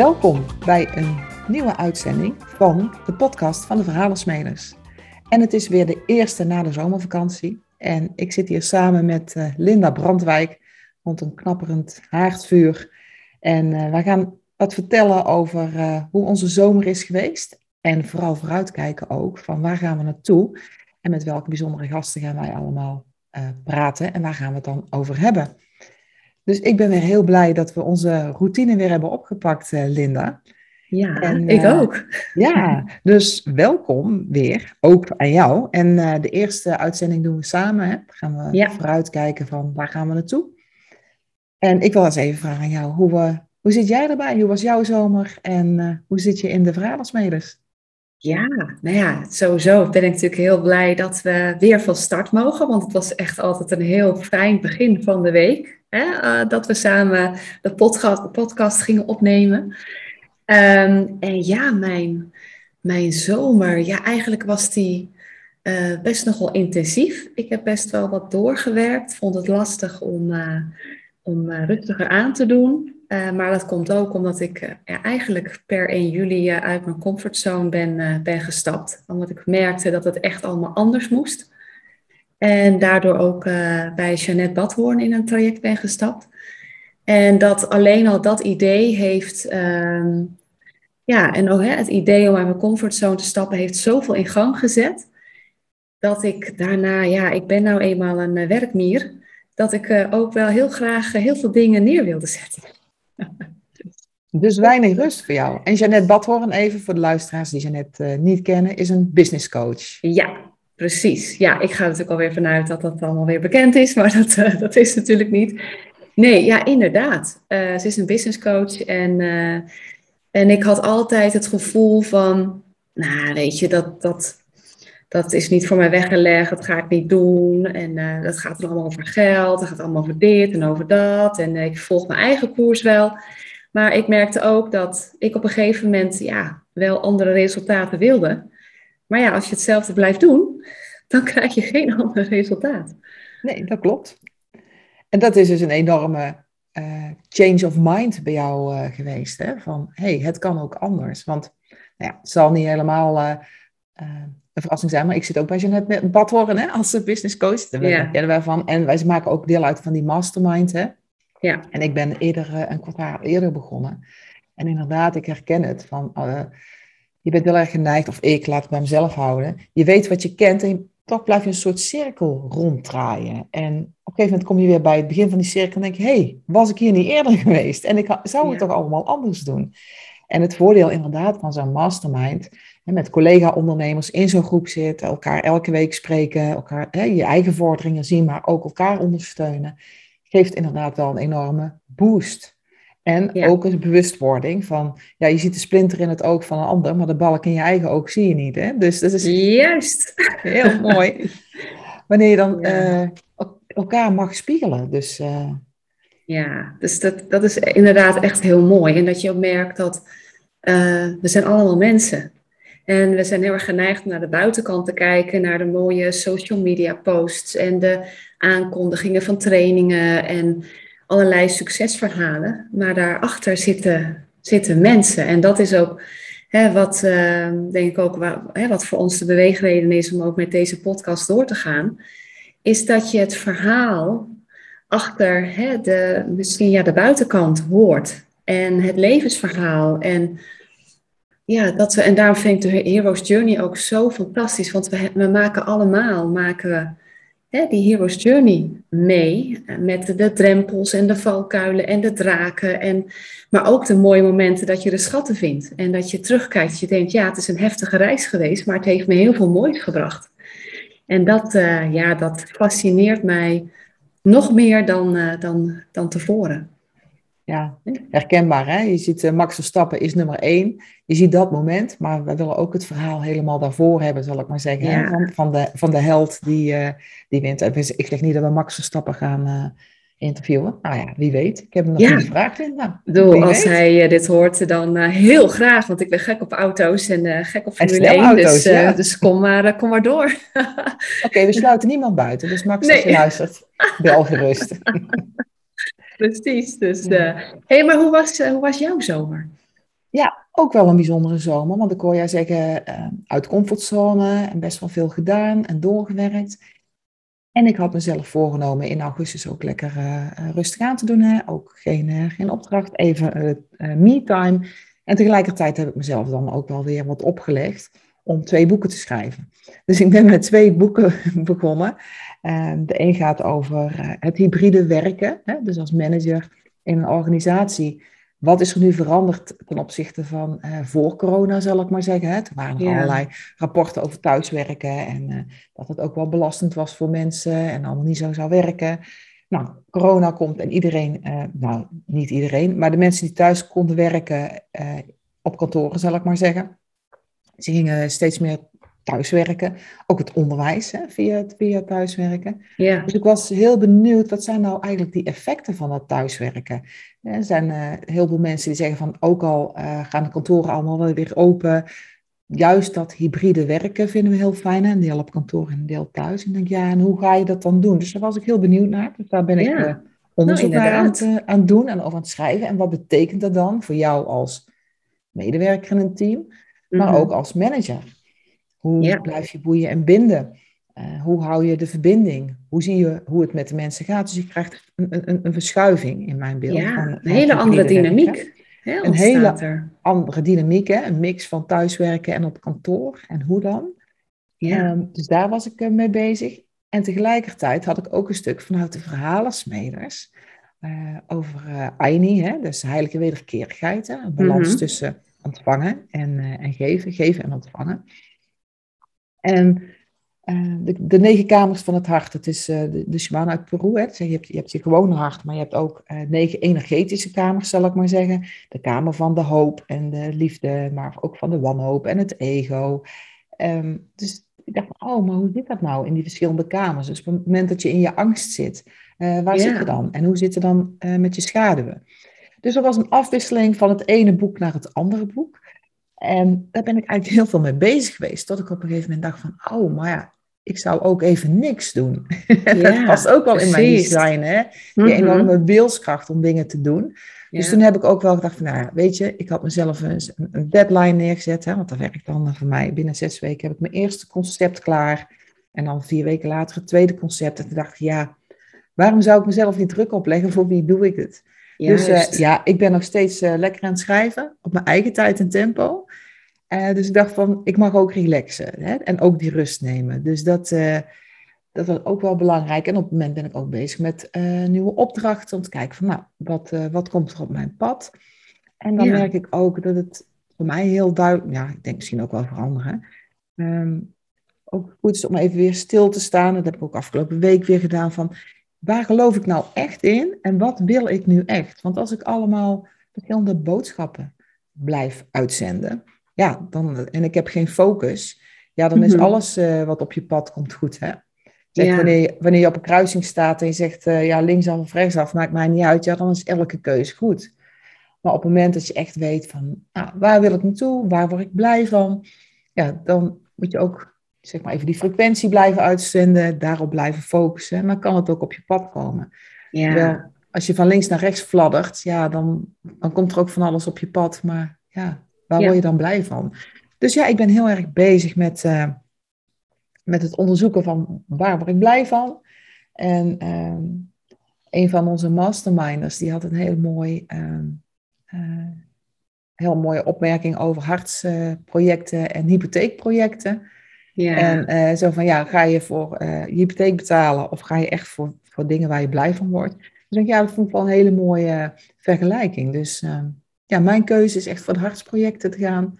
Welkom bij een nieuwe uitzending van de podcast van de Verhalensmeders. En het is weer de eerste na de zomervakantie. En ik zit hier samen met uh, Linda Brandwijk rond een knapperend haardvuur. En uh, wij gaan wat vertellen over uh, hoe onze zomer is geweest. En vooral vooruitkijken ook van waar gaan we naartoe. En met welke bijzondere gasten gaan wij allemaal praten. En waar gaan we het dan over hebben. Dus ik ben weer heel blij dat we onze routine weer hebben opgepakt, uh, Linda. Ja, en, ik uh, ook. Ja, dus welkom weer, ook aan jou. En uh, de eerste uitzending doen we samen. Hè? Dan gaan we ja. vooruitkijken van waar gaan we naartoe. En ik wil eens even vragen aan jou, hoe, hoe zit jij erbij? Hoe was jouw zomer en hoe zit je in de verhalersmeders? Ja, nou ja, sowieso ben ik natuurlijk heel blij dat we weer van start mogen. Want het was echt altijd een heel fijn begin van de week. Hè, uh, dat we samen de podcast, podcast gingen opnemen. Um, en ja, mijn, mijn zomer, ja, eigenlijk was die uh, best nogal intensief. Ik heb best wel wat doorgewerkt. Vond het lastig om, uh, om rustiger aan te doen. Maar dat komt ook omdat ik ja, eigenlijk per 1 juli uit mijn comfortzone ben, ben gestapt. Omdat ik merkte dat het echt allemaal anders moest. En daardoor ook bij Jeannette Badhoorn in een traject ben gestapt. En dat alleen al dat idee heeft, um, ja, en ook hè, het idee om uit mijn comfortzone te stappen, heeft zoveel in gang gezet. Dat ik daarna, ja, ik ben nou eenmaal een werkmier, dat ik ook wel heel graag heel veel dingen neer wilde zetten. Dus weinig rust voor jou. En Jeannette Badhoorn, even voor de luisteraars die Jeannette niet kennen, is een business coach. Ja, Precies, ja, ik ga er natuurlijk alweer vanuit dat dat allemaal weer bekend is, maar dat, uh, dat is natuurlijk niet. Nee, ja, inderdaad. Uh, ze is een business coach en, uh, en ik had altijd het gevoel van, nou, weet je, dat, dat, dat is niet voor mij weggelegd, dat ga ik niet doen. En dat gaat dan allemaal over geld, dat gaat allemaal over dit en over dat. En ik volg mijn eigen koers wel. Maar ik merkte ook dat ik op een gegeven moment, ja, wel andere resultaten wilde. Maar ja, als je hetzelfde blijft doen, dan krijg je geen ander resultaat. Nee, dat klopt. En dat is dus een enorme uh, change of mind bij jou geweest. Hè? Van, hé, hey, het kan ook anders. Want nou ja, het zal niet helemaal een verrassing zijn, maar ik zit ook bij Jeannette Badhoorn hè, als business coach. Daar ja. kennen wij van. En wij maken ook deel uit van die mastermind. Hè? Ja. En ik ben eerder, een kwartaal eerder begonnen. En inderdaad, ik herken het van je bent heel erg geneigd, of ik laat het bij mezelf houden. Je weet wat je kent en toch blijf je een soort cirkel ronddraaien. En op een gegeven moment kom je weer bij het begin van die cirkel en denk je, hé, hey, was ik hier niet eerder geweest? En ik zou het ja. toch allemaal anders doen? En het voordeel inderdaad van zo'n mastermind, met collega-ondernemers in zo'n groep zitten, elkaar elke week spreken, elkaar hè, je eigen vorderingen zien, maar ook elkaar ondersteunen, geeft inderdaad wel een enorme boost. En ja. ook een bewustwording van, ja, je ziet de splinter in het oog van een ander, maar de balk in je eigen oog zie je niet. Hè? Dus dat is Juist. heel mooi. Wanneer je dan ja. uh, elkaar mag spiegelen. Dus, uh... Ja, dus dat, dat is inderdaad echt heel mooi. En dat je ook merkt dat uh, we zijn allemaal mensen. En we zijn heel erg geneigd naar de buitenkant te kijken, naar de mooie social media posts en de aankondigingen van trainingen en allerlei succesverhalen, maar daarachter zitten, zitten mensen. En dat is ook hè, wat, uh, denk ik ook, hè, wat voor ons de beweegreden is om ook met deze podcast door te gaan, is dat je het verhaal achter hè, de, misschien ja, de buitenkant hoort. En het levensverhaal. En, ja, dat we, en daarom vind ik de Hero's Journey ook zo fantastisch. Want we, we maken allemaal maken we hè, die Hero's Journey mee. Eh, met de drempels en de valkuilen en de draken. En, maar ook de mooie momenten dat je de schatten vindt. En dat je terugkijkt. Je denkt, ja, het is een heftige reis geweest, maar het heeft me heel veel moois gebracht. En dat, uh, ja, dat fascineert mij nog meer dan, uh, dan, dan tevoren. Ja, herkenbaar. Hè? Je ziet uh, Max Verstappen is nummer één. Je ziet dat moment, maar we willen ook het verhaal helemaal daarvoor hebben, zal ik maar zeggen. Ja. Van, van, de, van de held die, uh, die wint. Ik zeg niet dat we Max Verstappen gaan uh, interviewen. Nou ja, wie weet. Ik heb hem nog ja. niet gevraagd. Nou, Doe, als weet. hij dit hoort, dan heel graag. Want ik ben gek op auto's en gek op Formule 1. Auto's, dus, ja. dus kom, maar, kom maar door. Oké, okay, we sluiten niemand buiten. Dus Max, nee. als je luistert, bel gerust. Precies. Dus, uh, hey, maar hoe was, uh, hoe was jouw zomer? Ja, ook wel een bijzondere zomer. Want ik hoor jij zeggen, uh, uit comfortzone en best wel veel gedaan en doorgewerkt. En ik had mezelf voorgenomen in augustus ook lekker uh, rustig aan te doen. Hè? Ook geen, geen opdracht, even me-time. En tegelijkertijd heb ik mezelf dan ook wel weer wat opgelegd om twee boeken te schrijven. Dus ik ben met twee boeken begonnen. De een gaat over het hybride werken. Hè? Dus als manager in een organisatie wat is er nu veranderd ten opzichte van uh, voor corona, zal ik maar zeggen? Hè? Er waren ja. allerlei rapporten over thuiswerken en uh, dat het ook wel belastend was voor mensen en allemaal niet zo zou werken. Nou, corona komt en iedereen, uh, nou niet iedereen, maar de mensen die thuis konden werken op kantoren, zal ik maar zeggen, ze gingen steeds meer thuiswerken. Ook het onderwijs hè, via, via thuiswerken. Ja. Dus ik was heel benieuwd, wat zijn nou eigenlijk die effecten van dat thuiswerken? Er zijn uh, heel veel mensen die zeggen van, ook al uh, gaan de kantoren allemaal weer open, juist dat hybride werken vinden we heel fijn. Een deel op kantoor en een deel thuis. En ik denk, ja, en hoe ga je dat dan doen? Dus daar was ik heel benieuwd naar. Dus daar ben ik uh, onderzoek nou, naar aan het, aan doen en over aan het schrijven. En wat betekent dat dan voor jou als medewerker in een team, maar mm -hmm. ook als manager? Hoe blijf je boeien en binden? Uh, hoe hou je de verbinding? Hoe zie je hoe het met de mensen gaat? Dus je krijgt een, een, een verschuiving in mijn beeld. Ja, van, een hele andere dynamiek. Hè, een hele andere dynamiek, hè? een mix van thuiswerken en op kantoor. En hoe dan? Ja. Um, dus daar was ik mee bezig. En tegelijkertijd had ik ook een stuk vanuit de verhalensmeders uh, over uh, Aini, hè? dus heilige wederkerigheid. Hè? Een balans mm -hmm. tussen ontvangen en, en geven, geven en ontvangen. En uh, de, de, negen kamers van het hart, het is uh, de, de shaman uit Peru. Hè. Je, hebt, je hebt je gewone hart, maar je hebt ook uh, negen energetische kamers, zal ik maar zeggen. De kamer van de hoop en de liefde, maar ook van de wanhoop en het ego. Um, dus ik dacht, oh, maar hoe zit dat nou in die verschillende kamers? Dus op het moment dat je in je angst zit, waar yeah. zit je dan? En hoe zit het dan met je schaduwen? Dus er was een afwisseling van het ene boek naar het andere boek. En daar ben ik eigenlijk heel veel mee bezig geweest. Tot ik op een gegeven moment dacht van, oh, maar ja, ik zou ook even niks doen. Ja, dat past ook wel in mijn design, hè? Die -hmm. enorme wilskracht om dingen te doen. Dus toen heb ik ook wel gedacht van, nou weet je, ik had mezelf een, een deadline neergezet, hè, want dat werkt dan voor mij. Binnen zes weken heb ik mijn eerste concept klaar. En dan vier weken later het tweede concept. En toen dacht ik, ja, waarom zou ik mezelf niet druk opleggen? Voor wie doe ik het? Dus uh, ja, ik ben nog steeds uh, lekker aan het schrijven, op mijn eigen tijd en tempo. Uh, dus ik dacht van, ik mag ook relaxen hè? en ook die rust nemen. Dus dat, dat was ook wel belangrijk. En op het moment ben ik ook bezig met nieuwe opdrachten, om te kijken van, nou, wat, wat komt er op mijn pad? En dan ja. merk ik ook dat het voor mij heel duidelijk, ja, ik denk misschien ook wel voor anderen, um, ook goed is om even weer stil te staan. Dat heb ik ook afgelopen week weer gedaan van, waar geloof ik nou echt in en wat wil ik nu echt? Want als ik allemaal verschillende boodschappen blijf uitzenden, ja, dan, en ik heb geen focus, ja, dan is mm -hmm. alles uh, wat op je pad komt goed. Hè? Zeg, ja. wanneer, je, wanneer je op een kruising staat en je zegt, uh, ja, linksaf of rechtsaf, maakt mij niet uit, ja, dan is elke keuze goed. Maar op het moment dat je echt weet van, nou, waar wil ik naartoe, waar word ik blij van, ja, dan moet je ook zeg maar even die frequentie blijven uitzenden, daarop blijven focussen. En dan kan het ook op je pad komen. Ja. Terwijl, als je van links naar rechts fladdert, ja, dan, dan komt er ook van alles op je pad. Maar ja, waar ja. word je dan blij van? Dus ja, ik ben heel erg bezig met, uh, met het onderzoeken van waar word ik blij van. En uh, een van onze masterminders, die had een heel mooi... Uh, heel mooie opmerking over hartsprojecten en hypotheekprojecten. Ja. En uh, zo van, ja, ga je voor uh, je hypotheek betalen of ga je echt voor, voor dingen waar je blij van wordt? Dus denk ja, dat vond ik wel een hele mooie vergelijking. Dus uh, ja, mijn keuze is echt voor de hartsprojecten te gaan.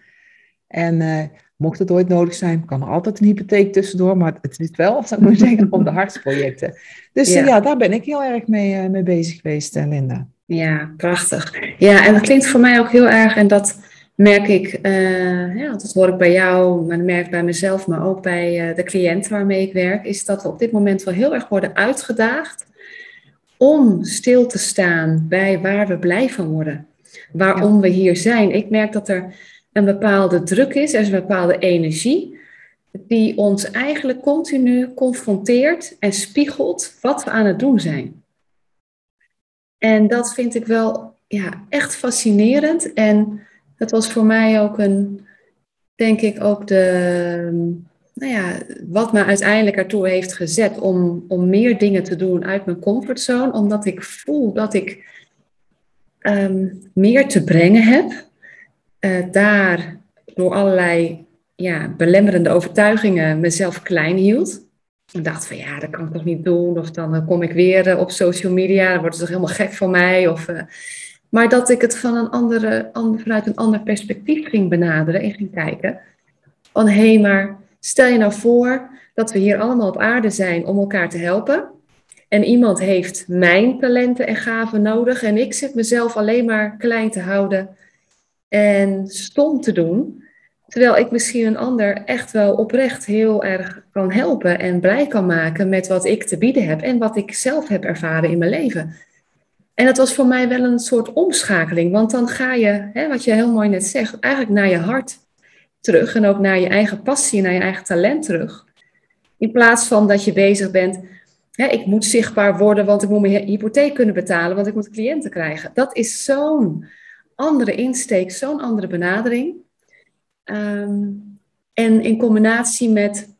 En mocht het ooit nodig zijn, kan er altijd een hypotheek tussendoor, maar het is wel, zou ik maar zeggen, om de hartsprojecten. Dus ja. ja. daar ben ik heel erg mee, mee bezig geweest, Linda. Ja, prachtig. Ja, en dat klinkt voor mij ook heel erg, en dat merk ik, uh, ja, dat hoor ik bij jou, maar dat merk ik bij mezelf, maar ook bij uh, de cliënten waarmee ik werk, is dat we op dit moment wel heel erg worden uitgedaagd om stil te staan bij waar we blij van worden. Waarom ja. we hier zijn. Ik merk dat er een bepaalde druk is, er is een bepaalde energie, die ons eigenlijk continu confronteert en spiegelt wat we aan het doen zijn. En dat vind ik wel ja, echt fascinerend. En dat was voor mij ook een, denk ik, ook de, nou ja, wat me uiteindelijk ertoe heeft gezet om, om meer dingen te doen uit mijn comfortzone, omdat ik voel dat ik ehm, meer te brengen heb. Uh, daar door allerlei ja, belemmerende overtuigingen mezelf klein hield. Ik dacht van ja, dat kan ik toch niet doen. Of dan eh, kom ik weer eh, op social media, dan wordt het toch helemaal gek van mij. Of, maar dat ik het van een andere, vanuit een ander perspectief ging benaderen en ging kijken. Van hé, hey, maar Stel je nou voor dat we hier allemaal op aarde zijn om elkaar te helpen. En iemand heeft mijn talenten en gaven nodig. En ik zit mezelf alleen maar klein te houden en stom te doen. Terwijl ik misschien een ander echt wel oprecht heel erg kan helpen en blij kan maken met wat ik te bieden heb en wat ik zelf heb ervaren in mijn leven. En dat was voor mij wel een soort omschakeling, want dan ga je, hè, wat je heel mooi net zegt, eigenlijk naar je hart terug en ook naar je eigen passie, naar je eigen talent terug. In plaats van dat je bezig bent, hè, ik moet zichtbaar worden, want ik moet mijn hypotheek kunnen betalen, want ik moet cliënten krijgen. Dat is zo'n andere insteek, zo'n andere benadering. Ehm, en in combinatie met,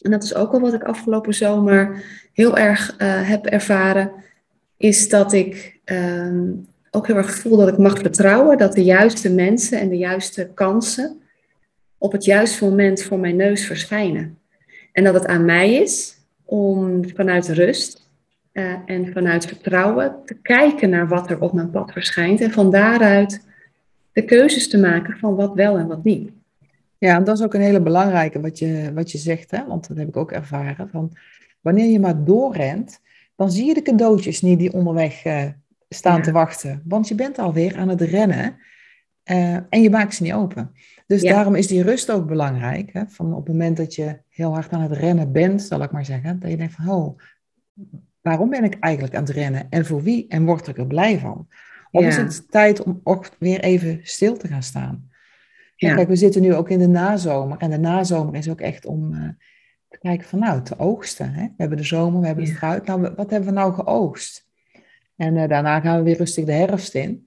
en dat is ook al wat ik afgelopen zomer heel erg uh, heb ervaren, is dat ik ehm, ook heel erg voel dat ik mag vertrouwen dat de juiste mensen en de juiste kansen op het juiste moment voor mijn neus verschijnen. En dat het aan mij is om vanuit rust uh, en vanuit vertrouwen te kijken naar wat er op mijn pad verschijnt. En van daaruit de keuzes te maken van wat wel en wat niet. Ja, en dat is ook een hele belangrijke wat je, wat je zegt, hè? want dat heb ik ook ervaren. Van wanneer je maar doorrent, dan zie je de cadeautjes niet die onderweg uh, staan te wachten. Want je bent alweer aan het rennen uh, en je maakt ze niet open. Dus daarom is die rust ook belangrijk. Hè? Van op het moment dat je heel hard aan het rennen bent, zal ik maar zeggen, dat je denkt van, oh, waarom ben ik eigenlijk aan het rennen en voor wie en word ik er blij van? Of is het tijd om ook weer even stil te gaan staan? Ja. Kijk, we zitten nu ook in de nazomer en de nazomer is ook echt om uh, te kijken van, nou, te oogsten. Hè? We hebben de zomer, we hebben het fruit. Nou, wat hebben we nou geoogst? En uh, daarna gaan we weer rustig de herfst in.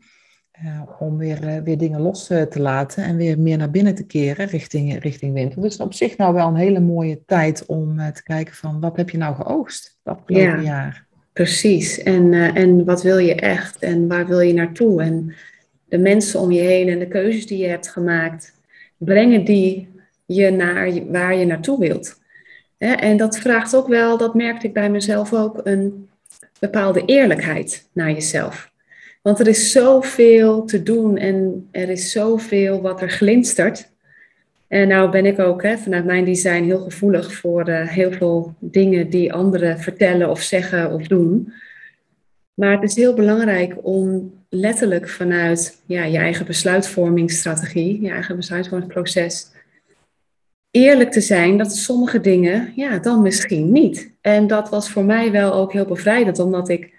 Uh, om weer, uh, weer dingen los te laten en weer meer naar binnen te keren richting, richting winter. Dus op zich nou wel een hele mooie tijd om te kijken van wat heb je nou geoogst dat afgelopen ja, jaar. Precies. En, en wat wil je echt en waar wil je naartoe? En de mensen om je heen en de keuzes die je hebt gemaakt, brengen die je naar waar je naartoe wilt. En dat vraagt ook wel, dat merkte ik bij mezelf ook, een bepaalde eerlijkheid naar jezelf. Want er is zoveel te doen en er is zoveel wat er glinstert. En nou ben ik ook hè, vanuit mijn design heel gevoelig voor uh, heel veel dingen die anderen vertellen of zeggen of doen. Maar het is heel belangrijk om letterlijk vanuit ja, je eigen besluitvormingsstrategie, je eigen besluitvormingsproces, eerlijk te zijn dat sommige dingen, ja, dan misschien niet. En dat was voor mij wel ook heel bevrijdend, omdat ik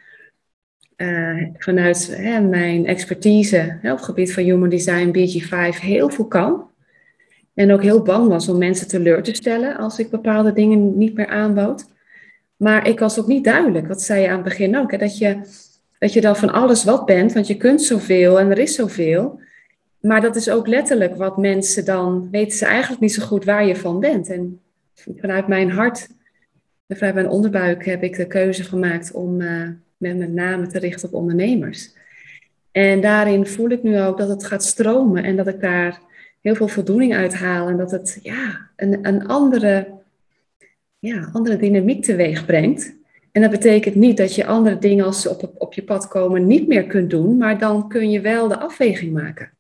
uh, vanuit hè, mijn expertise op het gebied van human design, BG5, heel veel kan. En ook heel bang was om mensen teleur te stellen als ik bepaalde dingen niet meer aanbood. Maar ik was ook niet duidelijk, wat zei je aan het begin ook, dat, je, dat je dan van alles wat bent, want je kunt zoveel en er is zoveel. Maar dat is ook letterlijk wat mensen dan, weten ze eigenlijk niet zo goed waar je van bent. En vanuit mijn hart, vanuit mijn onderbuik heb ik de keuze gemaakt om... Uh, met met name te richten op ondernemers. En daarin voel ik nu ook dat het gaat stromen en dat ik daar heel veel voldoening uit haal en dat het ja, een, een andere, ja, andere dynamiek teweeg brengt. En dat betekent niet dat je andere dingen als ze op, op je pad komen niet meer kunt doen, maar dan kun je wel de afweging maken.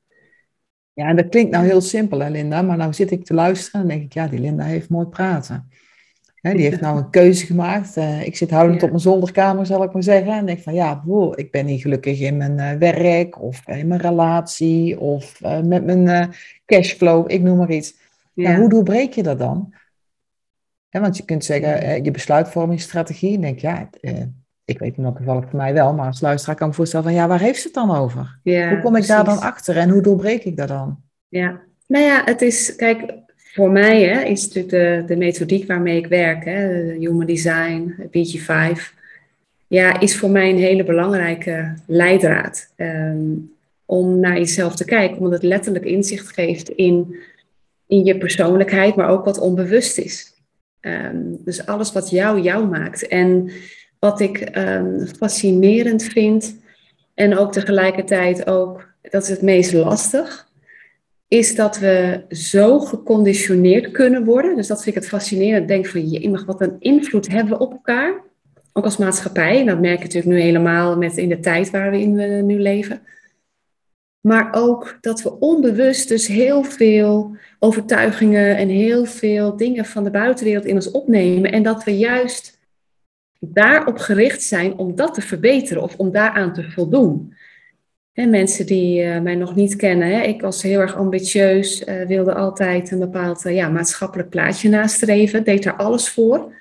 Ja, en dat klinkt nou heel simpel, hè, Linda, maar nou zit ik te luisteren en denk ik, ja, die Linda heeft mooi praten die heeft nou een keuze gemaakt. Uh, ik zit houdend op mijn zolderkamer, zal ik maar zeggen. En denk van ja, wow, ik ben niet gelukkig in mijn uh, werk of in mijn relatie of uh, met mijn cashflow, ik noem maar iets. Ja. hoe doorbreek je dat dan? want je kunt zeggen, je besluitvormingsstrategie. denk ja, ik weet in elk geval voor mij wel, maar als luisteraar kan ik me voorstellen van ja, waar heeft ze het dan over? Ja, hoe kom ik daar dan achter en hoe doorbreek ik dat dan? Ja, nou ja, het is, kijk, voor mij hè, is natuurlijk de, de methodiek waarmee ik werk, hè, Human Design, BG5, ja, is voor mij een hele belangrijke leidraad. Um, om naar jezelf te kijken, omdat het letterlijk inzicht geeft in, in je persoonlijkheid, maar ook wat onbewust is. Ehm, dus alles wat jou jou maakt. En wat ik ehm, fascinerend vind, en ook tegelijkertijd ook, dat is het meest lastig, is dat we zo geconditioneerd kunnen worden. Dus dat vind ik het fascinerend. Denk van, je mag wat een invloed hebben op elkaar. Ook als maatschappij. Dat merk je natuurlijk nu helemaal met in de tijd waar we in we nu leven. Maar ook dat we onbewust dus heel veel overtuigingen en heel veel dingen van de buitenwereld in ons opnemen. En dat we juist daarop gericht zijn om dat te verbeteren of om daaraan te voldoen. En mensen die uh, mij nog niet kennen, hè, ik was heel erg ambitieus, uh, wilde altijd een bepaald uh, ja, maatschappelijk plaatje nastreven, deed daar alles voor.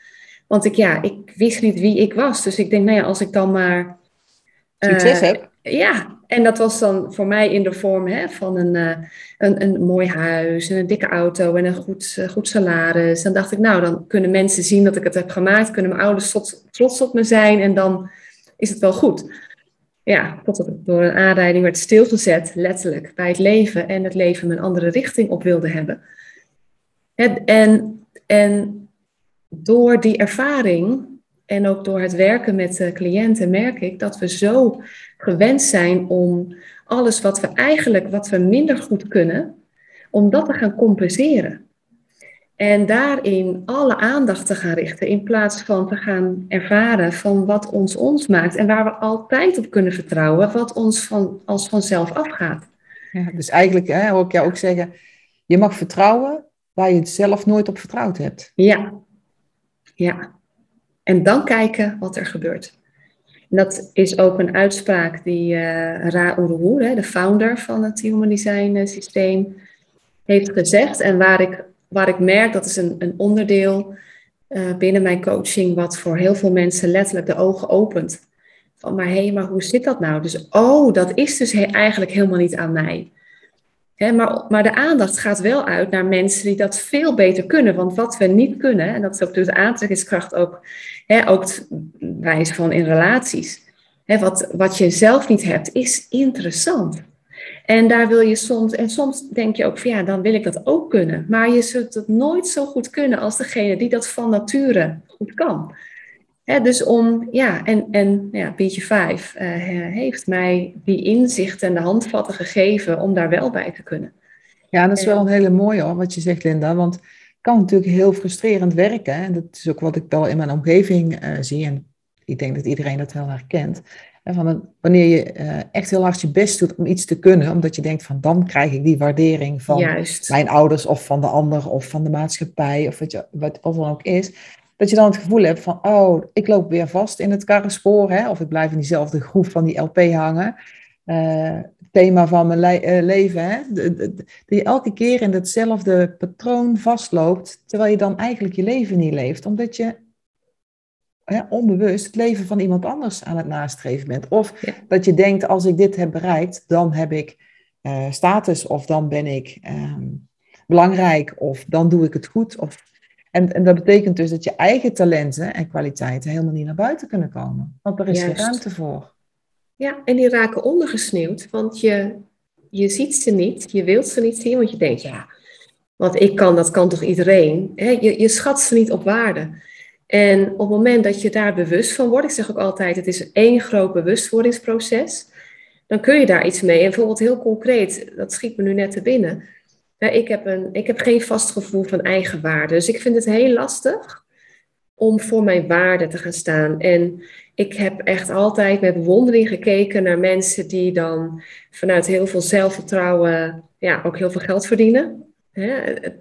Want ik, ja, ik wist niet wie ik was. Dus ik denk, nou ja, als ik dan maar. Succes heb. Ja, en dat was dan voor mij in de vorm hè, van een, een, een mooi huis en een dikke auto en een goed, goed salaris. Dan dacht ik, nou, dan kunnen mensen zien dat ik het heb gemaakt, kunnen mijn ouders trots, trots op me zijn en dan is het wel goed ja, tot het door een aanrijding werd stilgezet, letterlijk, bij het leven en het leven een andere richting op wilde hebben. En, en, en door die ervaring en ook door het werken met de cliënten merk ik dat we zo gewend zijn om alles wat we eigenlijk, wat we minder goed kunnen, om dat te gaan compenseren. En daarin alle aandacht te gaan richten in plaats van te gaan ervaren van wat ons ons maakt en waar we altijd op kunnen vertrouwen, wat ons van, als vanzelf afgaat. Ja, dus eigenlijk hè, hoor ik jou ook zeggen, je mag vertrouwen waar je het zelf nooit op vertrouwd hebt. Ja, ja. En dan kijken wat er gebeurt. En dat is ook een uitspraak die uh, Ra Uruhu, de founder van het Human Design eh, systeem, heeft gezegd. En waar ik waar ik merk, dat is een, een onderdeel uh, binnen mijn coaching, wat voor heel veel mensen letterlijk de ogen opent. Van, maar hé, hey, maar hoe zit dat nou? Dus, oh, dat is dus eigenlijk helemaal niet aan mij. Maar, maar de aandacht gaat wel uit naar mensen die dat veel beter kunnen. Want wat we niet kunnen, en dat is ook dus de aantrekkingskracht ook, hè, ook wijze van in relaties. Wat, wat je zelf niet hebt, is interessant. En daar wil je soms, en soms denk je ook van ja, dan wil ik dat ook kunnen. Maar je zult het nooit zo goed kunnen als degene die dat van nature goed kan. Dus om, ja, en, en ja, Pietje 5 uh, heeft mij die inzicht en de handvatten gegeven om daar wel bij te kunnen. Ja, dat is wel een hele mooie hoor, wat je zegt Linda, want het kan natuurlijk heel frustrerend werken. En dat is ook wat ik wel in mijn omgeving uh, zie en ik denk dat iedereen dat wel herkent. Van wanneer je eh, echt heel hard je best doet om iets te kunnen, omdat je denkt van dan krijg ik die waardering van mijn ouders of van de ander of van de maatschappij of wat, je, wat, wat dan ook is. Dat je dan het gevoel hebt van, oh, ik loop weer vast in het karrenspoor, hè, of ik blijf in diezelfde groef van die LP hangen. Uh, thema van mijn le uh, leven, hè? Dat je elke keer in hetzelfde patroon vastloopt, terwijl je dan eigenlijk je leven niet leeft, omdat je onbewust het leven van iemand anders aan het nastreven bent. Of dat je denkt, als ik dit heb bereikt, dan heb ik uh, status of dan ben ik ehm, belangrijk of dan doe ik het goed. Of, en, en dat betekent dus dat je eigen talenten en kwaliteiten helemaal niet naar buiten kunnen komen. Want er is geen ruimte voor. Ja, en die raken ondergesneeuwd, want je, je ziet ze niet, je wilt ze niet zien, want je denkt, ja, wat ik kan, dat kan toch iedereen. je, je schat ze niet op waarde. En op het moment dat je daar bewust van wordt, ik zeg ook altijd, het is één groot bewustwordingsproces, dan kun je daar iets mee. En bijvoorbeeld heel concreet, dat schiet me nu net te binnen. Ik heb, een, ik heb geen vast gevoel van eigenwaarde. Dus ik vind het heel lastig om voor mijn waarde te gaan staan. En ik heb echt altijd met bewondering gekeken naar mensen die dan vanuit heel veel zelfvertrouwen ja, ook heel veel geld verdienen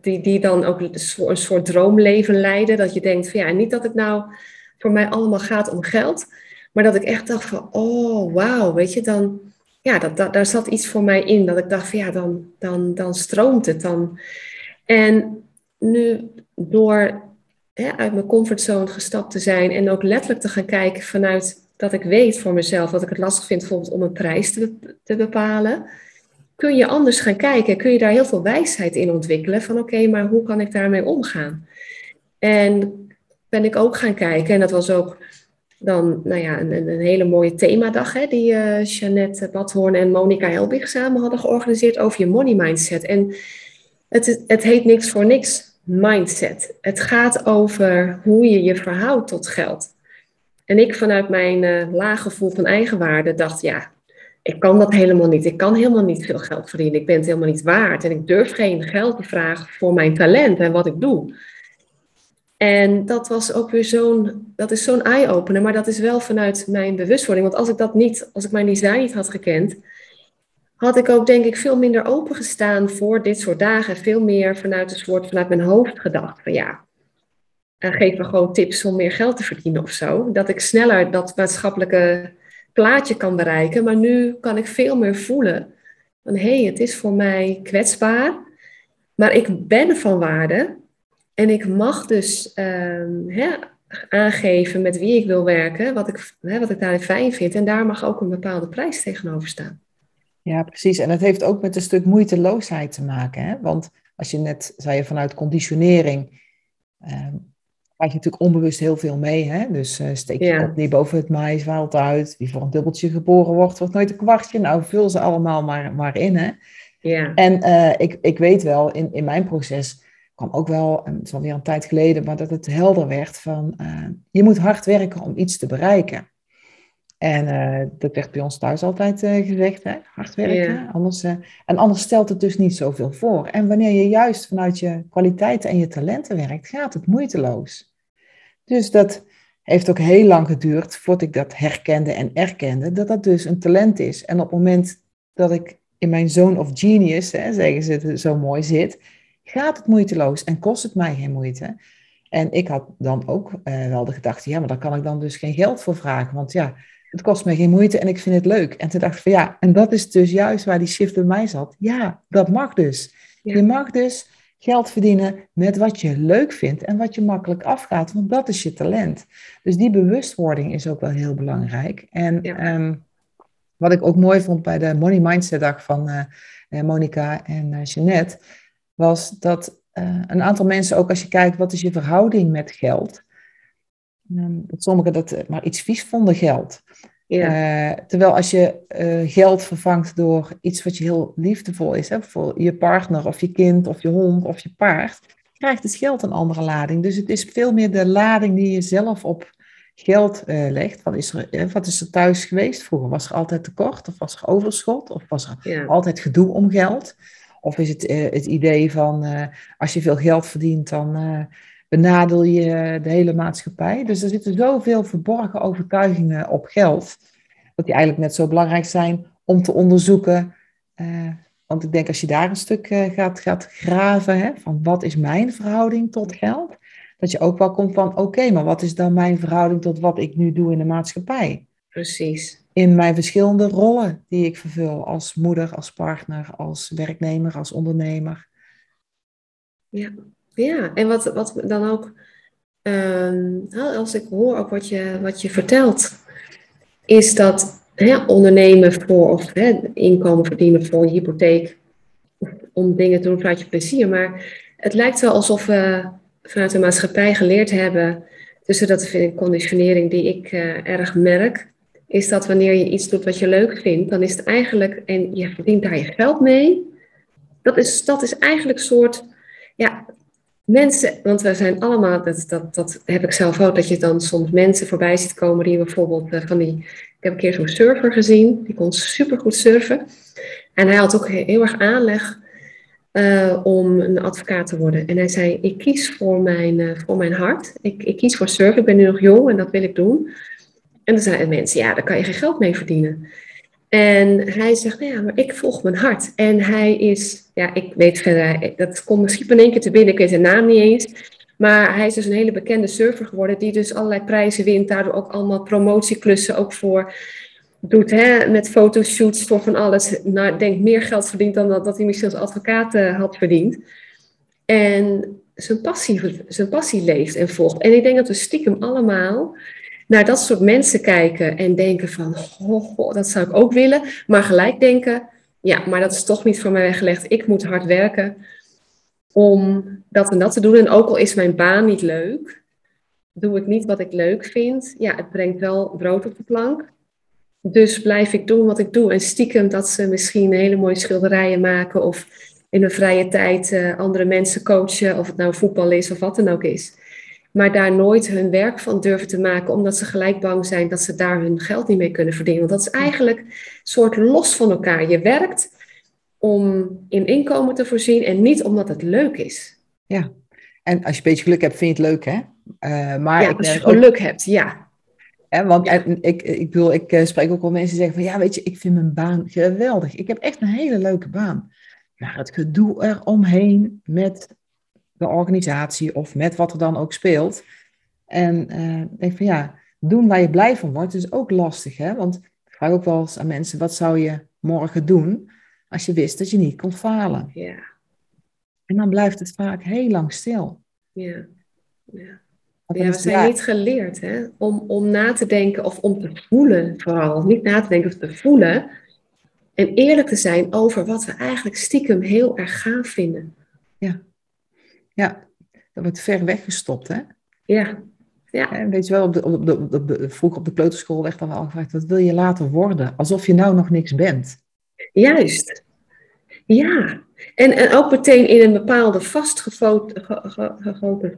die, die dan ook een soort, droomleven leiden. Dat je denkt van ja, niet dat het nou voor mij allemaal gaat om geld. Maar dat ik echt dacht van, oh wauw, weet je, dan, ja, dat, daar zat iets voor mij in. Dat ik dacht van ja, dan, dan, dan stroomt het dan. En nu door hè, uit mijn comfortzone gestapt te zijn en ook letterlijk te gaan kijken vanuit dat ik weet voor mezelf dat ik het lastig vind bijvoorbeeld om een prijs te, te bepalen kun je anders gaan kijken. Kun je daar heel veel wijsheid in ontwikkelen. Van oké, maar hoe kan ik daarmee omgaan? En ben ik ook gaan kijken. En dat was ook dan nou ja, een, hele mooie themadag hè, die uh, Jeannette Badhoorn en Monica Helbig samen hadden georganiseerd over je money mindset. En het, het heet niks voor niks mindset. Het gaat over hoe je je verhoudt tot geld. En ik vanuit mijn uh, laag gevoel van eigenwaarde dacht, ja, ik kan dat helemaal niet. Ik kan helemaal niet veel geld verdienen. Ik ben het helemaal niet waard. En ik durf geen geld te vragen voor mijn talent en wat ik doe. En dat was ook weer zo'n, dat is zo'n eye-opener, maar dat is wel vanuit mijn bewustwording. Want als ik dat niet, als ik mijn design niet had gekend, had ik ook denk ik veel minder opengestaan voor dit soort dagen. Veel meer vanuit een soort, vanuit mijn hoofd gedacht van ja, en geef me gewoon tips om meer geld te verdienen of zo. Dat ik sneller dat maatschappelijke plaatje kan bereiken. Maar nu kan ik veel meer voelen van hé, hey, het is voor mij kwetsbaar, maar ik ben van waarde. En ik mag dus ehm, hè, aangeven met wie ik wil werken, wat ik, hè, wat ik daarin fijn vind. En daar mag ook een bepaalde prijs tegenover staan. Ja, precies. En het heeft ook met een stuk moeiteloosheid te maken. Hè? Want als je net zei vanuit conditionering, ehm, krijg je natuurlijk onbewust heel veel mee. Hè? Dus uh, steek je ja. niet boven het maïsveld uit. Wie voor een dubbeltje geboren wordt, wordt nooit een kwartje. Nou, vul ze allemaal maar, maar in. Hè? Ja. En uh, ik, ik weet wel, in, in mijn proces kwam ook wel, het is alweer een tijd geleden, maar dat het helder werd van uh, je moet hard werken om iets te bereiken. En uh, dat werd bij ons thuis altijd uh, gezegd, hè? hard werken. Ja. Anders, en anders stelt het dus niet zoveel voor. En wanneer je juist vanuit je kwaliteiten en je talenten werkt, gaat het moeiteloos. Dus dat heeft ook heel lang geduurd voordat ik dat herkende en erkende, dat dat dus een talent is. En op het moment dat ik in mijn zone of genius, hè, zeggen ze het zo mooi, zit, gaat het moeiteloos en kost het mij geen moeite. En ik had dan ook uh, wel de gedachte, ja, maar daar kan ik dan dus geen geld voor vragen, want ja, het kost me geen moeite en ik vind het leuk. En toen dacht ik van ja, en dat is dus juist waar die shift bij mij zat. Ja, dat mag dus. Je mag dus geld verdienen met wat je leuk vindt en wat je makkelijk afgaat, want dat is je talent. Dus die bewustwording is ook wel heel belangrijk. En ehm, wat ik ook mooi vond bij de Money Mindset dag van uh, Monica en uh, Jeanette, was dat uh, een aantal mensen, ook als je kijkt wat is je verhouding met geld, um, dat sommigen dat maar iets vies vonden, geld. Ja. Uh, terwijl als je uh, geld vervangt door iets wat je heel liefdevol is, hè, voor je partner of je kind of je hond of je paard, krijgt het geld een andere lading. Dus het is veel meer de lading die je zelf op geld uh, legt. Wat is, er, wat is er thuis geweest vroeger? Was er altijd tekort of was er overschot of was er ja. altijd gedoe om geld? Of is het het idee van als je veel geld verdient, dan benadel je de hele maatschappij. Dus er zitten zoveel verborgen overtuigingen op geld, dat die eigenlijk net zo belangrijk zijn om te onderzoeken. Uh, want ik denk als je daar een stuk uh, gaat, gaat graven, hè, van wat is mijn verhouding tot geld, dat je ook wel komt van oké, maar wat is dan mijn verhouding tot wat ik nu doe in de maatschappij? Precies. In mijn verschillende rollen die ik vervul als moeder, als partner, als werknemer, als ondernemer. Ja, ja, en wat, wat dan ook, ehm, als ik hoor ook wat je, wat je vertelt, is dat hè, ondernemen voor, of hè, inkomen verdienen voor je hypotheek, om dingen te doen vanuit je plezier. Maar het lijkt wel alsof we vanuit de maatschappij geleerd hebben, tussen dat vind ik conditionering die ik uh, erg merk, is dat wanneer je iets doet wat je leuk vindt, dan is het eigenlijk, en je verdient daar je geld mee, dat is, dat is eigenlijk een soort, ja, mensen, want we zijn allemaal, dat, dat, dat heb ik zelf ook, dat je dan soms mensen voorbij ziet komen die bijvoorbeeld uh, van die, ik heb een keer zo'n surfer gezien, die kon supergoed surfen. En hij had ook heel erg aanleg uh, om een advocaat te worden. En hij zei, ik kies voor mijn, uh, voor mijn hart, ik, ik kies voor surfen, ik ben nu nog jong en dat wil ik doen. En dan zeiden mensen, ja, daar kan je geen geld mee verdienen. En hij zegt, nou ja, maar ik volg mijn hart. En hij is, ja, ik weet verder, dat komt misschien in één keer te binnen, ik weet zijn naam niet eens. Maar hij is dus een hele bekende surfer geworden, die dus allerlei prijzen wint, daardoor ook allemaal promotieklussen ook voor doet, hè, met fotoshoots voor van alles. Nou, denk meer geld verdient dan dat, dat hij misschien als advocaat uh, had verdiend. En zijn passie, zijn passie leeft en volgt. En ik denk dat we stiekem allemaal naar dat soort mensen kijken en denken van, oh, dat zou ik ook willen. Maar gelijk denken, ja, maar dat is toch niet voor mij weggelegd. Ik moet hard werken om dat en dat te doen. En ook al is mijn baan niet leuk, doe ik niet wat ik leuk vind, ja, het brengt wel brood op de plank. Dus blijf ik doen wat ik doe. En stiekem dat ze misschien hele mooie schilderijen maken of in hun vrije tijd uh, andere mensen coachen, of het nou voetbal is of wat dan ook is. Maar daar nooit hun werk van durven te maken, omdat ze gelijk bang zijn dat ze daar hun geld niet mee kunnen verdienen. Want dat is eigenlijk een soort los van elkaar. Je werkt om in inkomen te voorzien en niet omdat het leuk is. Ja, en als je een beetje geluk hebt, vind je het leuk, hè? Uh, maar ja, als je geluk hebt, ja. Hè, want ik, ik, bedoel, ik uh, spreek ook wel mensen die zeggen van ja, weet je, ik vind mijn baan geweldig. Ik heb echt een hele leuke baan. Maar het gedoe eromheen met de organisatie of met wat er dan ook speelt. En uh, denk van ja, doen waar je blij van wordt is ook lastig. Hè? Want ik vraag ook wel eens aan mensen, wat zou je morgen doen als je wist dat je niet kon falen? Ja. En dan blijft het vaak heel lang stil. Ja, ja. Ja, we zijn niet geleerd hè? Om, om na te denken of om te voelen vooral. Niet na te denken of te voelen. En eerlijk te zijn over wat we eigenlijk stiekem heel erg gaaf vinden. Ja, ja. dat wordt ver weggestopt hè? Ja. Ja. En weet je wel, op de, op de, op de, vroeger op de kleuterschool werd dan wel gevraagd, wat wil je later worden? Alsof je nou nog niks bent. Juist. Ja, en, en ook meteen in een bepaalde vastgegoten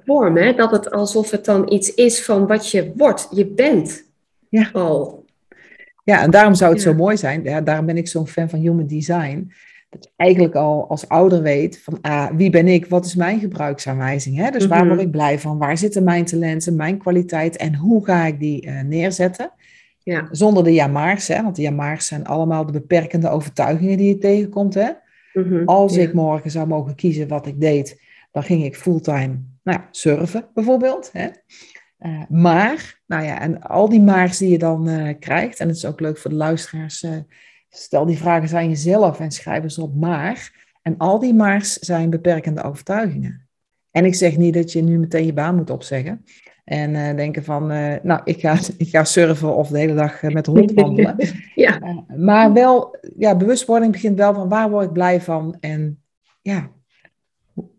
vorm. Hè? Dat het alsof het dan iets is van wat je wordt. Je bent ja. al. Ja, en daarom zou het zo mooi zijn. Ja, daarom ben ik zo'n fan van human design. Dat je eigenlijk al als ouder weet van ah, wie ben ik, wat is mijn gebruiksaanwijzing. Hè? Dus waar mhm. word ik blij van, waar zitten mijn talenten, mijn kwaliteit en hoe ga ik die uh, neerzetten. Ja. Zonder de jamaars, hè? want de jamaars zijn allemaal de beperkende overtuigingen die je tegenkomt. Hè? Mhm, Als ik morgen zou mogen kiezen wat ik deed, dan ging ik fulltime nou ja, surfen bijvoorbeeld. Hè? Uh, maar, nou ja, en al die maars die je dan uh, krijgt, en het is ook leuk voor de luisteraars, stel die vragen aan jezelf en schrijf ze op maar. En al die maars zijn beperkende overtuigingen. En ik zeg niet dat je nu meteen je baan moet opzeggen. En uh, denken van, uh, nou, ik ga, ik ga surfen of de hele dag uh, met de hond wandelen. ja. maar wel, ja, bewustwording begint wel van waar word ik blij van en ja,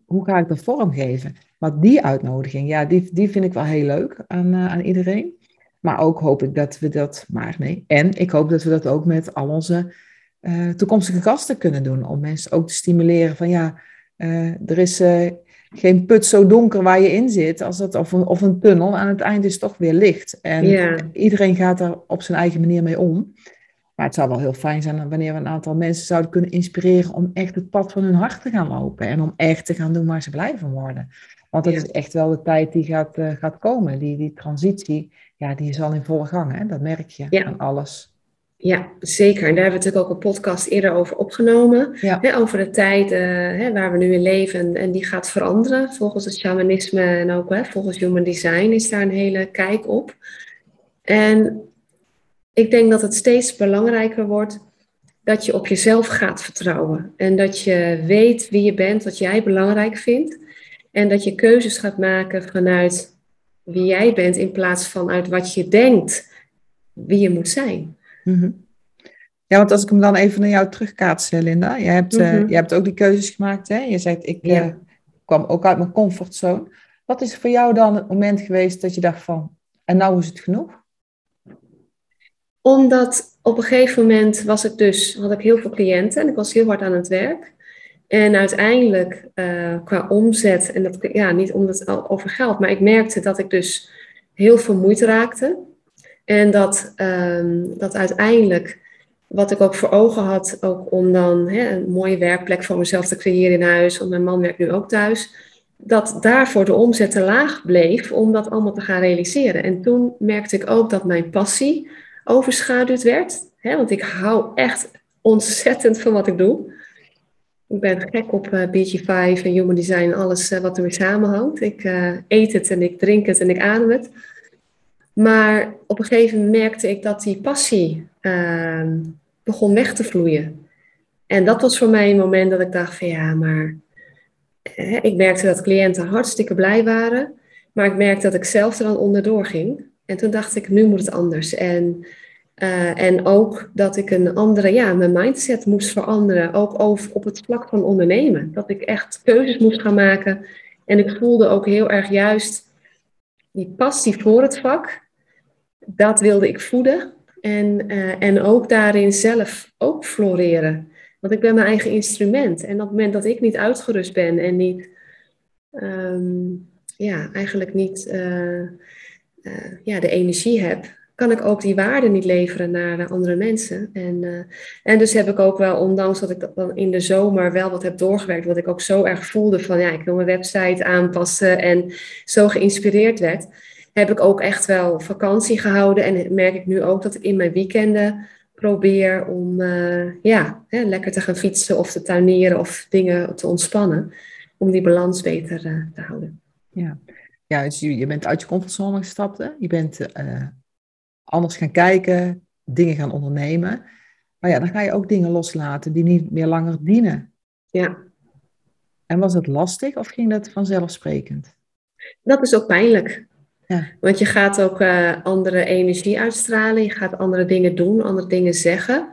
hoe ga ik dat vormgeven? Maar die uitnodiging, ja, die, die vind ik wel heel leuk aan, aan iedereen. Maar ook hoop ik dat we dat, maar nee, en ik hoop dat we dat ook met al onze toekomstige gasten kunnen doen. Om mensen ook te stimuleren van, ja, er is geen put zo donker waar je in zit, als het, of, een, of een tunnel. Aan het eind is toch weer licht. En iedereen gaat er op zijn eigen manier mee om. Maar het zou wel heel fijn zijn wanneer we een aantal mensen zouden kunnen inspireren om echt het pad van hun hart te gaan lopen. En om echt te gaan doen waar ze blij van worden. Want dat is echt wel de tijd die gaat, gaat komen. Die, die transitie, ja, die is al in volle gang. Hè? Dat merk je aan alles. Ja, zeker. En daar hebben we natuurlijk ook een podcast eerder over opgenomen. Hè, over de tijd hè, waar we nu in leven. En die gaat veranderen volgens het shamanisme en ook hè, volgens human design is daar een hele kijk op. En ik denk dat het steeds belangrijker wordt dat je op jezelf gaat vertrouwen. En dat je weet wie je bent, wat jij belangrijk vindt. En dat je keuzes gaat maken vanuit wie jij bent in plaats van uit wat je denkt wie je moet zijn. Mhm. Ja, want als ik hem dan even naar jou terugkaats, Linda. Je hebt, mm je hebt ook die keuzes gemaakt. Hè? Je zegt, ik uh, kwam ook uit mijn comfortzone. Wat is voor jou dan het moment geweest dat je dacht van, en nou is het genoeg? Omdat op een gegeven moment was ik dus, had ik heel veel cliënten en ik was heel hard aan het werk. En uiteindelijk uh, qua omzet, en dat ja, niet omdat het over geld, maar ik merkte dat ik dus heel veel moeite raakte. En dat, um, dat uiteindelijk, wat ik ook voor ogen had, ook om dan hè, een mooie werkplek voor mezelf te creëren in huis, want mijn man werkt nu ook thuis, dat daarvoor de omzet te laag bleef om dat allemaal te gaan realiseren. En toen merkte ik ook dat mijn passie overschaduwd werd, hè, want ik hou echt ontzettend van wat ik doe. Ik ben gek op uh, eh, BG5 en Human Design, alles uh, wat ermee samenhangt. Ik uh, eet het en ik drink het en ik adem het. Maar op een gegeven moment merkte ik dat die passie uh, begon weg te vloeien. En dat was voor mij een moment dat ik dacht van ja, maar ik merkte dat cliënten hartstikke blij waren, maar ik merkte dat ik zelf er dan onderdoor ging. En toen dacht ik, nu moet het anders. En, uh, en ook dat ik een andere, ja, mijn mindset moest veranderen, ook over, op het vlak van ondernemen. Dat ik echt keuzes moest gaan maken. En ik voelde ook heel erg juist die passie voor het vak, dat wilde ik voeden. En, uh, en ook daarin zelf ook floreren. Want ik ben mijn eigen instrument. En op het moment dat ik niet uitgerust ben en niet, um, ja, eigenlijk niet uh, ja, de energie heb, kan ik ook die waarde niet leveren naar de andere mensen. En, uh, en dus heb ik ook wel, ondanks dat ik dan in de zomer wel wat heb doorgewerkt, wat ik ook zo erg voelde van ja, ik wil mijn website aanpassen en zo geïnspireerd werd, heb ik ook echt wel vakantie gehouden. En merk ik nu ook dat ik in mijn weekenden probeer om uh, ja, hè, lekker te gaan fietsen of te tuinieren of dingen te ontspannen. Om die balans beter uh, te houden. Ja, ja dus je, bent uit je comfortzone gestapt. Hè? Je bent anders gaan kijken, dingen gaan ondernemen. Maar ja, dan ga je ook dingen loslaten die niet meer langer dienen. Ja. En was het lastig of ging dat vanzelfsprekend? Dat is ook pijnlijk. Ja. Want je gaat ook uh, andere energie uitstralen, je gaat andere dingen doen, andere dingen zeggen.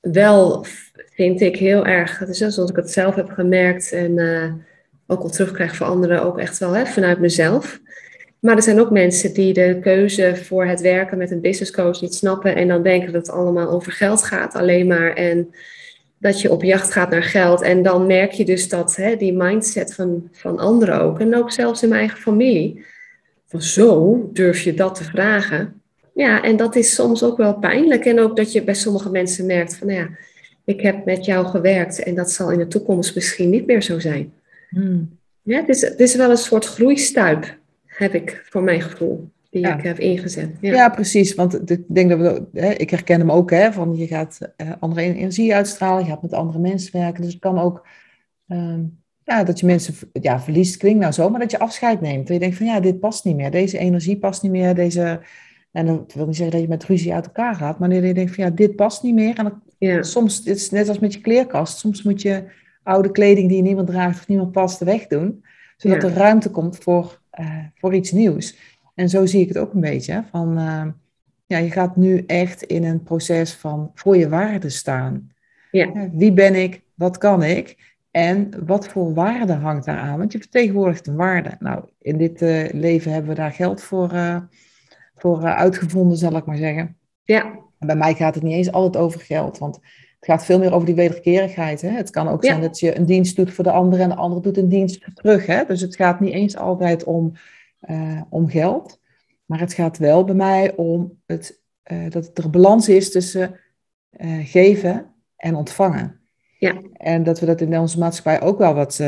Wel vind ik heel erg, het is zoals ik het zelf heb gemerkt en uh, ook al terugkrijg van anderen, ook echt wel hè, vanuit mezelf. Maar er zijn ook mensen die de keuze voor het werken met een business coach niet snappen en dan denken dat het allemaal over geld gaat alleen maar en dat je op jacht gaat naar geld. En dan merk je dus dat hè, die mindset van, van anderen ook, en ook zelfs in mijn eigen familie, van zo durf je dat te vragen. Ja, en dat is soms ook wel pijnlijk. En ook dat je bij sommige mensen merkt van, nou ja, ik heb met jou gewerkt en dat zal in de toekomst misschien niet meer zo zijn. Hmm. Ja, het is, het is wel een soort groeistuip, heb ik voor mijn gevoel, die ik heb ingezet. Ja, ja precies. Want ik denk dat we, hè, ik herken hem ook, hè, van je gaat uh, andere energie uitstralen, je gaat met andere mensen werken. Dus het kan ook ehm, ja, dat je mensen ja, verliest, klinkt nou zo, maar dat je afscheid neemt. Dat je denkt van ja, dit past niet meer, deze energie past niet meer, deze... En dat wil niet zeggen dat je met ruzie uit elkaar gaat, maar dat je denkt van ja, dit past niet meer. En dat, ja. soms, het is net als met je kleerkast, soms moet je oude kleding die niemand draagt of niemand past wegdoen, zodat er ruimte komt voor, uh, voor iets nieuws. En zo zie ik het ook een beetje, van uh, ja, je gaat nu echt in een proces van voor je waarde staan. Ja. Wie ben ik? Wat kan ik? En wat voor waarde hangt daar aan? Want je vertegenwoordigt een waarde. Nou, in dit uh, leven hebben we daar geld voor, voor uitgevonden, zal ik maar zeggen. Ja. En bij mij gaat het niet eens altijd over geld, want het gaat veel meer over die wederkerigheid. Hè? Het kan ook ja. zijn dat je een dienst doet voor de ander en de ander doet een dienst terug. Hè? Dus het gaat niet eens altijd om, om geld, maar het gaat wel bij mij om het, dat er balans is tussen geven en ontvangen. Ja. En dat we dat in onze maatschappij ook wel wat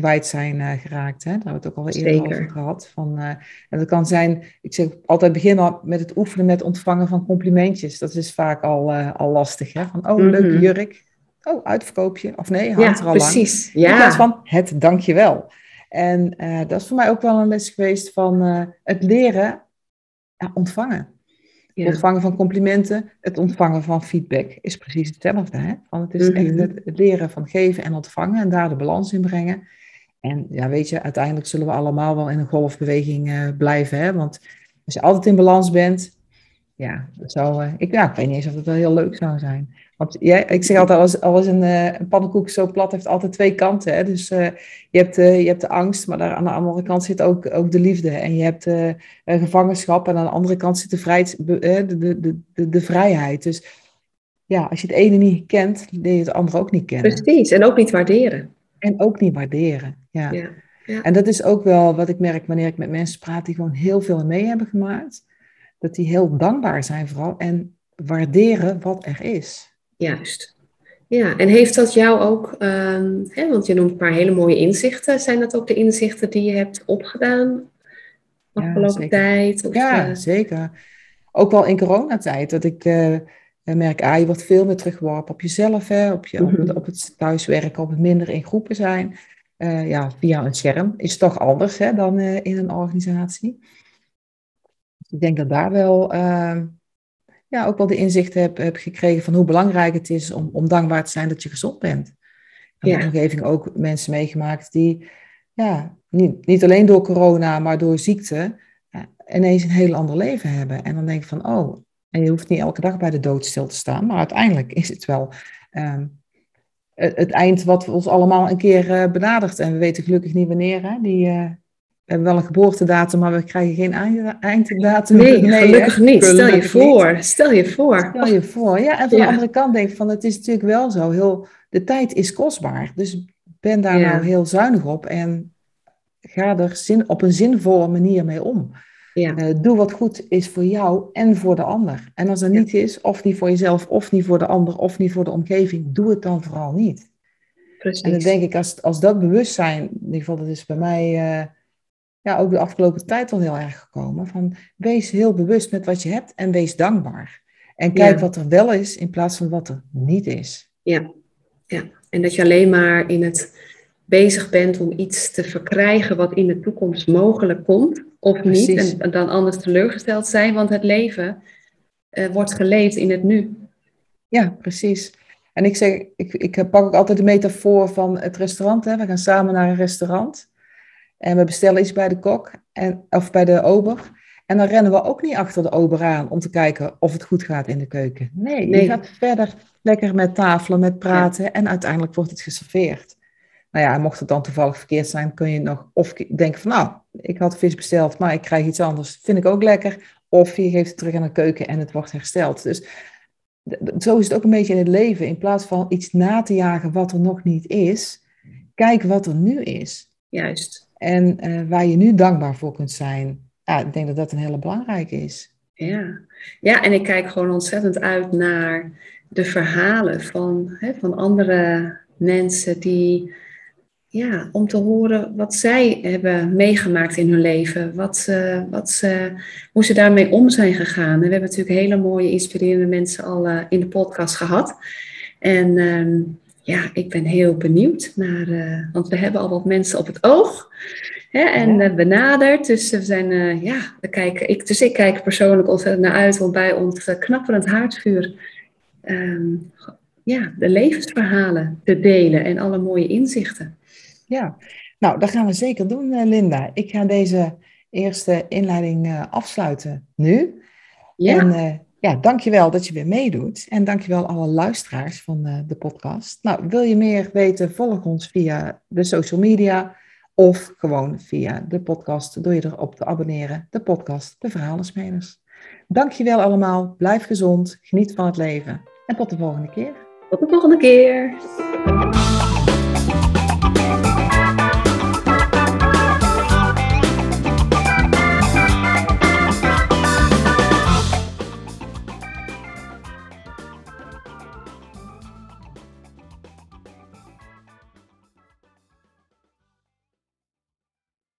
kwijt zijn uh, geraakt. Hè? Daar hebben we het ook al eerder Zeker. over gehad. Van, uh, en dat kan zijn, ik zeg altijd beginnen met het oefenen met ontvangen van complimentjes. Dat is vaak al, al lastig. Hè? Van, oh, leuke mm-hmm. jurk. Oh, uitverkoopje. Of nee, hangt ja, er al precies. lang. Ja. In plaats van het dankjewel. En dat is voor mij ook wel een les geweest van het leren ja, ontvangen. Het ontvangen van complimenten, het ontvangen van feedback is precies hetzelfde. Hè? Van het is echt het, het, leren van geven en ontvangen en daar de balans in brengen. En ja, weet je, uiteindelijk zullen we allemaal wel in een golfbeweging uh, blijven. Hè? Want als je altijd in balans bent, ja, zou, uh, ik, ja, ik weet niet eens of het wel heel leuk zou zijn. Want ja, ik zeg altijd, als, als een, uh, een pannenkoek zo plat heeft altijd twee kanten. Hè? Dus uh, je, hebt, uh, je hebt de angst, maar daar aan de andere kant zit ook, ook de liefde. En je hebt gevangenschap en aan de andere kant zit de, vrij, de, de, de, de, de, vrijheid. Dus ja, als je het ene niet kent, leer je het andere ook niet kennen. Precies, en ook niet waarderen. En ook niet waarderen, ja. ja, ja. En dat is ook wel wat ik merk wanneer ik met mensen praat die gewoon heel veel mee hebben gemaakt. Dat die heel dankbaar zijn vooral en waarderen wat er is. Juist. Ja, en heeft dat jou ook, um, hè, want je noemt een paar hele mooie inzichten. Zijn dat ook de inzichten die je hebt opgedaan afgelopen ja, tijd? Of, ja, uh... zeker. Ook wel in coronatijd, dat ik uh, merk, ah, je wordt veel meer teruggeworpen op jezelf, hè, op, je, op, het, op het thuiswerken, op het minder in groepen zijn. Uh, ja, via een scherm is toch anders hè, dan in een organisatie. Dus ik denk dat daar wel ehm, ja, ook wel de inzichten heb, heb gekregen van hoe belangrijk het is om, om dankbaar te zijn dat je gezond bent. In ja. de omgeving ook mensen meegemaakt die ja, niet, niet alleen door corona, maar door ziekte ja, ineens een heel ander leven hebben. En dan denk ik van, oh, en je hoeft niet elke dag bij de dood stil te staan, maar uiteindelijk is het wel um, het, het, eind wat ons allemaal een keer uh, benadert. En we weten gelukkig niet wanneer, hè? Die, uh, we hebben wel een geboortedatum, maar we krijgen geen einddatum. Nee, nee gelukkig niet. Stel je voor. Stel je voor. Stel je voor. Ja, en van de andere kant denk ik van, het is natuurlijk wel zo. Heel, de tijd is kostbaar. Dus ben daar nou heel zuinig op en ga er zin, op een zinvolle manier mee om. Ja. Uh, doe wat goed is voor jou en voor de ander. En als dat niet is, of niet voor jezelf, of niet voor de ander, of niet voor de omgeving, doe het dan vooral niet. Precies. En dan denk ik, als, als dat bewustzijn, in ieder geval, dat is bij mij uh, ja, ook de afgelopen tijd al heel erg gekomen, van wees heel bewust met wat je hebt en wees dankbaar. En kijk wat er wel is in plaats van wat er niet is. Ja, ja. en dat je alleen maar in het bezig bent om iets te verkrijgen wat in de toekomst mogelijk komt of niet. En dan anders teleurgesteld zijn, want het leven uh, wordt geleefd in het nu. Ja, precies. En ik zeg, ik, ik pak ook altijd de metafoor van het restaurant. Hè. We gaan samen naar een restaurant en we bestellen iets bij de kok en, of bij de ober. En dan rennen we ook niet achter de ober aan om te kijken of het goed gaat in de keuken. Nee, je gaat verder lekker met tafelen, met praten en uiteindelijk wordt het geserveerd. Nou ja, mocht het dan toevallig verkeerd zijn, kun je nog of denken van nou, ik had vis besteld, maar ik krijg iets anders. Vind ik ook lekker. Of je geeft het terug aan de keuken en het wordt hersteld. Dus zo is het ook een beetje in het leven. In plaats van iets na te jagen wat er nog niet is, kijk wat er nu is. Juist. En uh, waar je nu dankbaar voor kunt zijn. Ja, ik denk dat dat een hele belangrijke is. Ja, ja en ik kijk gewoon ontzettend uit naar de verhalen van, hè, van andere mensen die ja, om te horen wat zij hebben meegemaakt in hun leven. Wat wat ze, hoe ze daarmee om zijn gegaan. En we hebben natuurlijk hele mooie, inspirerende mensen al uh, in de podcast gehad. En uh, ja, ik ben heel benieuwd naar, uh, want we hebben al wat mensen op het oog. Hè, en uh, benaderd. Dus we zijn, ja, we kijken, ik, dus ik kijk persoonlijk ontzettend naar uit om bij ons knapperend haardvuur um, ja, de levensverhalen te delen en alle mooie inzichten. Ja, nou, dat gaan we zeker doen, eh, Linda. Ik ga deze eerste inleiding uh, afsluiten nu. Ja. En uh, ja, dankjewel dat je weer meedoet. En dankjewel alle luisteraars van uh, de podcast. Nou, wil je meer weten, volg ons via de social media of gewoon via de podcast door je erop te abonneren. De podcast De Verhalenspelers. Dankjewel allemaal. Blijf gezond. Geniet van het leven. En tot de volgende keer. Tot de volgende keer.